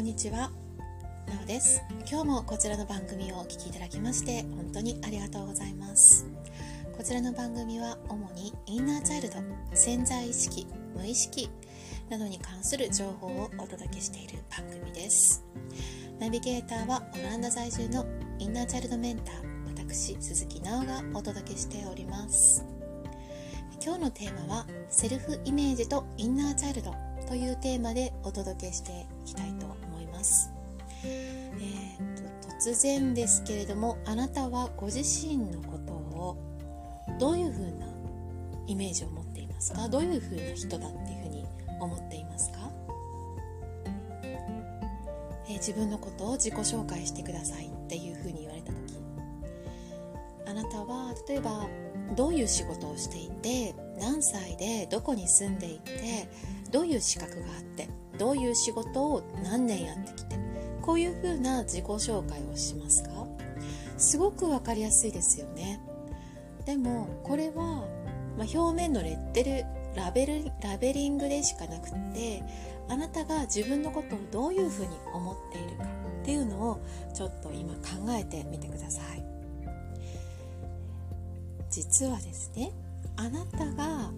こんにちは。なおです。今日もこちらの番組をお聴きいただきまして本当にありがとうございます。こちらの番組は主にインナーチャイルド潜在意識無意識などに関する情報をお届けしている番組です。ナビゲーターはオランダ在住のインナーチャイルドメンター私鈴木直がお届けしております。今日のテーマはセルフイメージとインナーチャイルドというテーマでお届けしていきたいと思います、えーと、突然ですけれどもあなたはご自身のことをどういうふうなイメージを持っていますか？どういうふうな人だっていうふうに思っていますか、えー、自分のことを自己紹介してくださいっていうふうに言われた時。あなたは例えばどういう仕事をしていて何歳でどこに住んでいてどういう資格があってどういう仕事を何年やってきてこういう風な自己紹介をしますか？すごく分かりやすいですよね。でもこれは、まあ、表面のレッテルラベルラベリングでしかなくってあなたが自分のことをどういうふうに思っているかっていうのをちょっと今考えてみてください。実はですねあなたが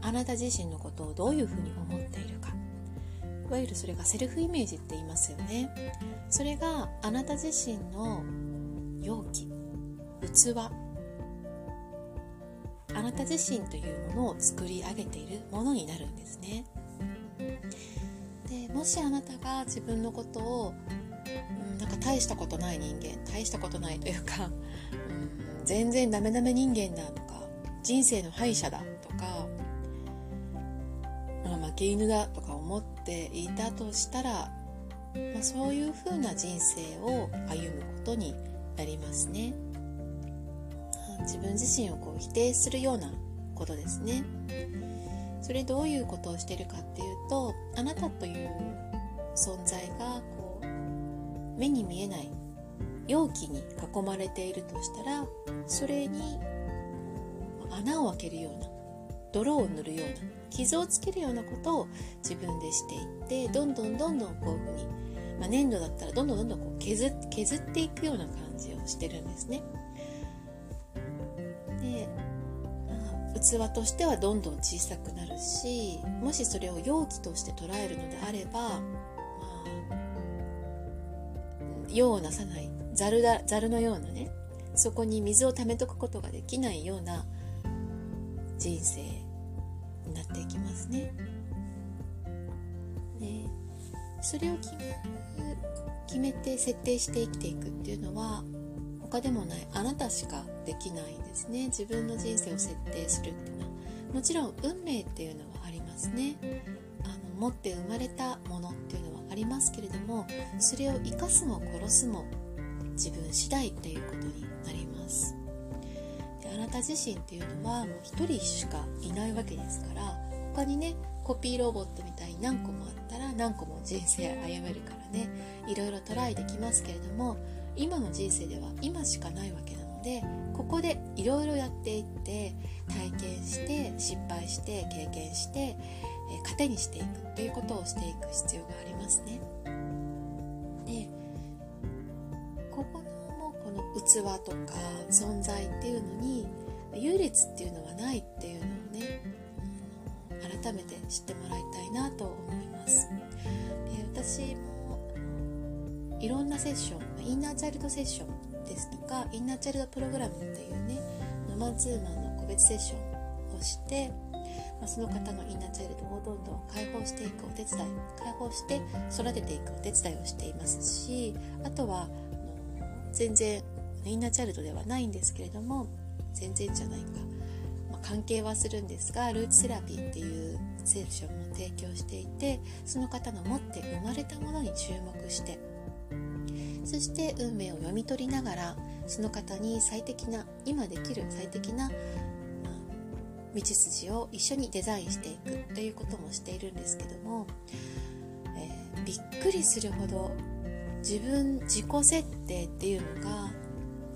あなた自身のことをどういうふうに思っていわゆるそれがセルフイメージって言いますよね。それがあなた自身の容器器。あなた自身というものを作り上げているものになるんですね。でもしあなたが自分のことを、うん、なんか大したことない人間大したことないというか、うん、全然ダメダメ人間だとか人生の敗者だとか、まあ、負け犬だとか思っていたとしたら、まあ、そういうふうな人生を歩むことになりますね。自分自身をこう否定するようなことですね。それどういうことをしてるかっていうとあなたという存在がこう目に見えない容器に囲まれているとしたらそれに穴を開けるような泥を塗るような傷をつけるようなことを自分でしていってどんどんどんどんこういうふうに、まあ、粘土だったらどんどんどんどんこう削削っていくような感じをしてるんですね。で、まあ、器としてはどんどん小さくなるしもしそれを容器として捉えるのであれば、まあ、用をなさないざるだざるのようなねそこに水を溜めとくことができないような人生になっていきますね。でそれを決め決めて設定して生きていくっていうのは他でもない。あなたしかできないんですね。自分の人生を設定するっていうのは。もちろん運命っていうのはありますね。あの持って生まれたものっていうのはありますけれどもそれを生かすも殺すも自分次第っていうことにた自身っていうのはもう一人しかいないわけですから他にねコピーロボットみたいに何個もあったら何個も人生歩めるからねいろいろトライできますけれども今の人生では今しかないわけなのでここでいろいろやっていって体験して失敗して経験して、糧にしていくということをしていく必要がありますね。器とか存在っていうのに優劣っていうのはないっていうのをね改めて知ってもらいたいなと思います。で私もいろんなセッションインナーチャイルドセッションですとかインナーチャイルドプログラムっていうねマンツーマンの個別セッションをして、まあ、その方のインナーチャイルドをどんどん解放していくお手伝い解放して育てていくお手伝いをしていますしあとは全然インナーチャイルドではないんですけれども全然じゃないか、まあ、関係はするんですがルーツセラピーっていうセッションも提供していてその方の持って生まれたものに注目してそして運命を読み取りながらその方に最適な今できる最適な、道筋を一緒にデザインしていくということもしているんですけども、えー、びっくりするほど自分自己設定っていうのが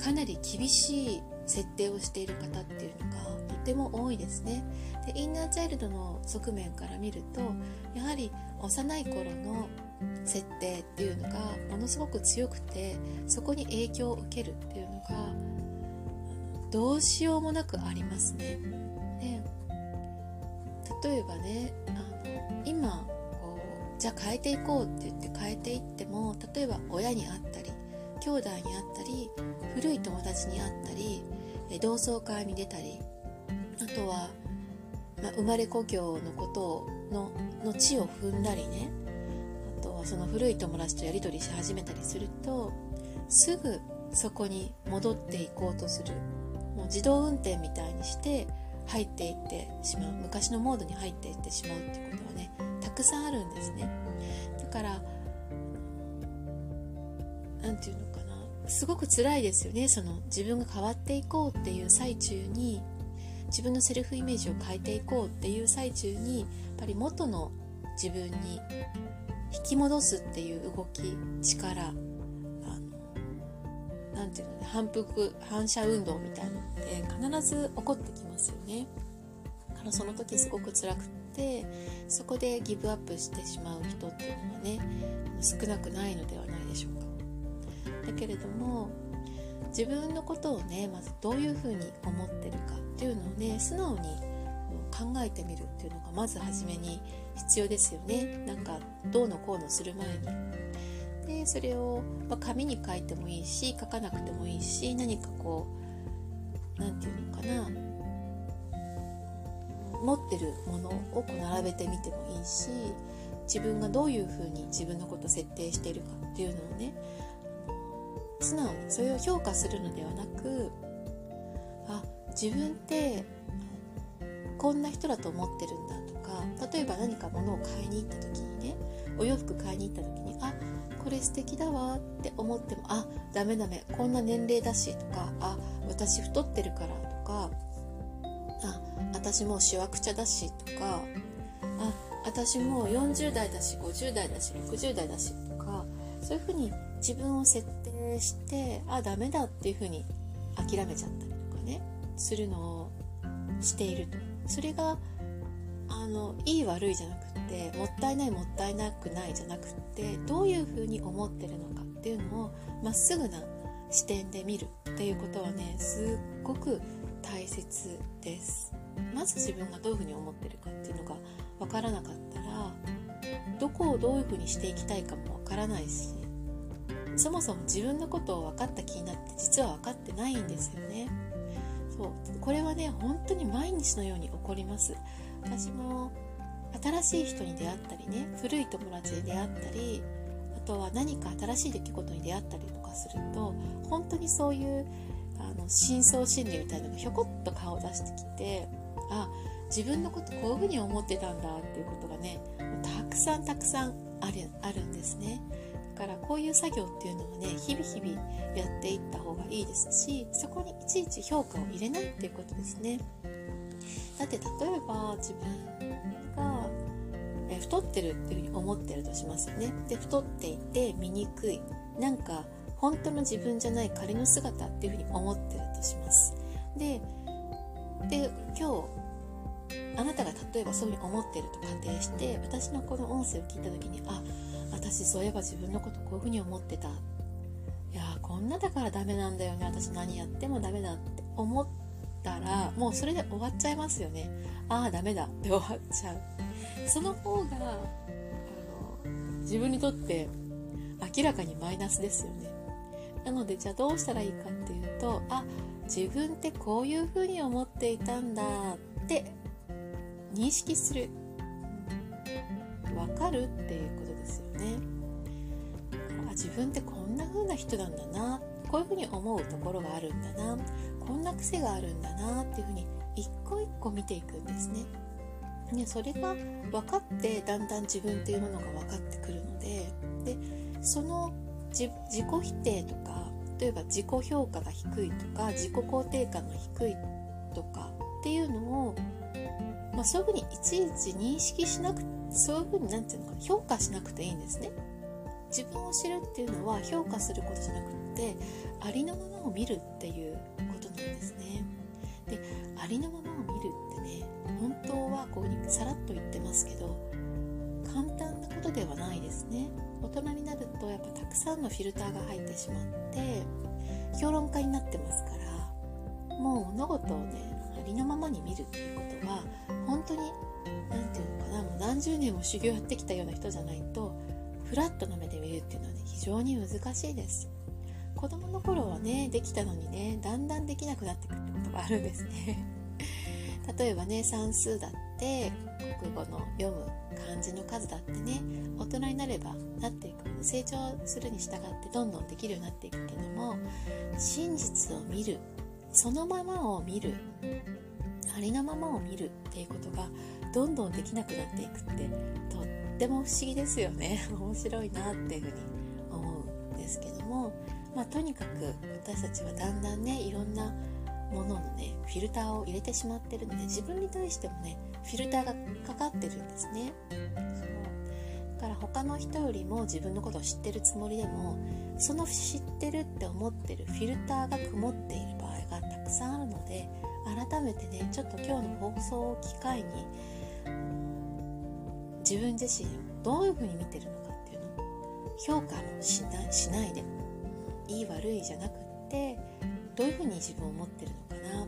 かなり厳しい設定をしている方っていうのがとても多いですねでインナーチャイルドの側面から見るとやはり幼い頃の設定っていうのがものすごく強くてそこに影響を受けるっていうのがどうしようもなくありますね。で例えばねあの今こうじゃあ変えていこうって言って変えていっても例えば親に会ったり兄弟に会ったり古い友達に会ったり同窓会に出たりあとは、まあ、生まれ故郷のことのの地を踏んだりね。あとはその古い友達とやり取りし始めたりするとすぐそこに戻っていこうとする。もう自動運転みたいにして入っていってしまう。昔のモードに入っていってしまうってことはねたくさんあるんですね。だから何て言うの？すごく辛いですよね。その自分が変わっていこうっていう最中に自分のセルフイメージを変えていこうっていう最中にやっぱり元の自分に引き戻すっていう動き力何ていうのね反復反射運動みたいなのって必ず起こってきますよね。だからその時すごく辛くってそこでギブアップしてしまう人っていうのはね少なくないのではないだけれども自分のことをねまずどういうふうに思ってるかっていうのをね素直に考えてみるっていうのがまず初めに必要ですよね。なんかどうのこうのする前に。でそれを、まあ、紙に書いてもいいし書かなくてもいいし何かこう何て言うのかな。持ってるものをこう並べてみてもいいし自分がどういうふうに自分のことを設定しているかっていうのをね素直にそれを評価するのではなくあ自分ってこんな人だと思ってるんだとか例えば何か物を買いに行った時にねお洋服買いに行った時にあこれ素敵だわって思ってもあダメダメこんな年齢だしとかあ私太ってるからとかあ私もうしわくちゃだしとかあ私もう40代だし50代だし60代だしとかそういうふうに自分を設定してあダメだっていうふうに諦めちゃったりとかねするのをしていると。それがあのいい悪いじゃなくってもったいないもったいなくないじゃなくってどういうふうに思ってるのかっていうのをまっすぐな視点で見るっていうことはねすっごく大切です。まず自分がどういうふうに思ってるかっていうのが分からなかったらどこをどういうふうにしていきたいかも分からないしそもそも自分のことを分かった気になって実は分かってないんですよね。そうこれはね本当に毎日のように起こります。私も新しい人に出会ったりね古い友達に出会ったりあとは何か新しい出来事に出会ったりとかすると本当にそういうあの深層心理みたいなのがひょこっと顔を出してきてあ自分のことこういうふうに思ってたんだっていうことがねたくさんたくさんあるあるんですね。だからこういう作業っていうのをね日々日々やっていった方がいいですしそこにいちいち評価を入れないっていうことですね。だって例えば自分が、え太ってるっていうふうに思ってるとしますよね。で太っていて醜い。なんか本当の自分じゃない仮の姿っていうふうに思ってるとします。でで今日あなたが例えばそういうふうに思ってると仮定して私のこの音声を聞いた時にあ私そういえば自分のことこういうふうに思ってた。いやこんなだからダメなんだよね。私何やってもダメだって思ったらもうそれで終わっちゃいますよね。ああダメだって終わっちゃう。その方があの自分にとって明らかにマイナスですよね。なのでじゃあどうしたらいいかっていうとあ自分ってこういうふうに思っていたんだって認識する。分かるっていうことですよね。あ自分ってこんな風な人なんだな。こういうふうに思うところがあるんだな。こんな癖があるんだなっていうふうに一個一個見ていくんですね。ねそれが分かってだんだん自分っていうものが分かってくるのででその自己否定とか例えば自己評価が低いとか自己肯定感が低いとかっていうのを、まあ、そういうふうにいちいち認識しなくそういうふうに何て言うのかな評価しなくていいんですね。自分を知るっていうのは評価することじゃなくってありのままを見るっていうことなんですね。でありのままを見るってね本当はこうにさらっと言ってますけど簡単なことではないですね大人になるとやっぱたくさんのフィルターが入ってしまって評論家になってますからもう物事をねありのままに見るっていうことは本当に何て言うのかなもう何十年も修行やってきたような人じゃないとフラットな目で見るっていうのはね非常に難しいです。子供の頃はねできたのにねだんだんできなくなってくるってことがあるんですね。例えばね算数だって国語の読む漢字の数だってね大人になればなっていく。成長するに従ってどんどんできるようになっていくけども真実を見るそのままを見るありのままを見るっていうことがどんどんできなくなっていくってとっても不思議ですよね。面白いなっていうふうに思うんですけども、まあ、とにかく私たちはだんだんねいろんなもののねフィルターを入れてしまってるので自分に対してもねフィルターがかかってるんですね。そう。だから他の人よりも自分のことを知ってるつもりでもその知ってるって思ってるフィルターが曇っている場合がたくさんあるので改めてねちょっと今日の放送を機会に自分自身をどういうふうに見てるのかっていうのを評価もしないしないでいい悪いじゃなくってどういうふうに自分を持ってるのかな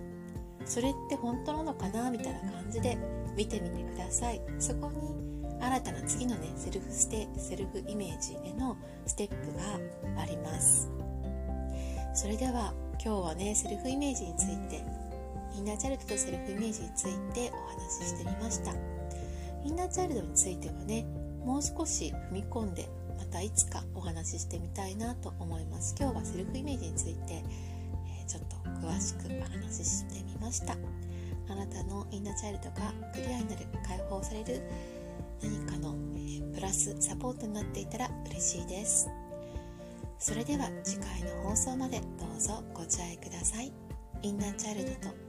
それって本当なのかなみたいな感じで見てみてください。そこに新たな次のねセルフステセルフイメージへのステップがあります。それでは今日はねセルフイメージについてインナーチャイルドとセルフイメージについてお話ししてみました。インナーチャイルドについてはねもう少し踏み込んでまたいつかお話ししてみたいなと思います。今日はセルフイメージについてえちょっと詳しくお話ししてみました。あなたのインナーチャイルドがクリアになる解放される何かの、えプラスサポートになっていたら嬉しいです。それでは次回の放送までどうぞご自愛ください。インナーチャイルドと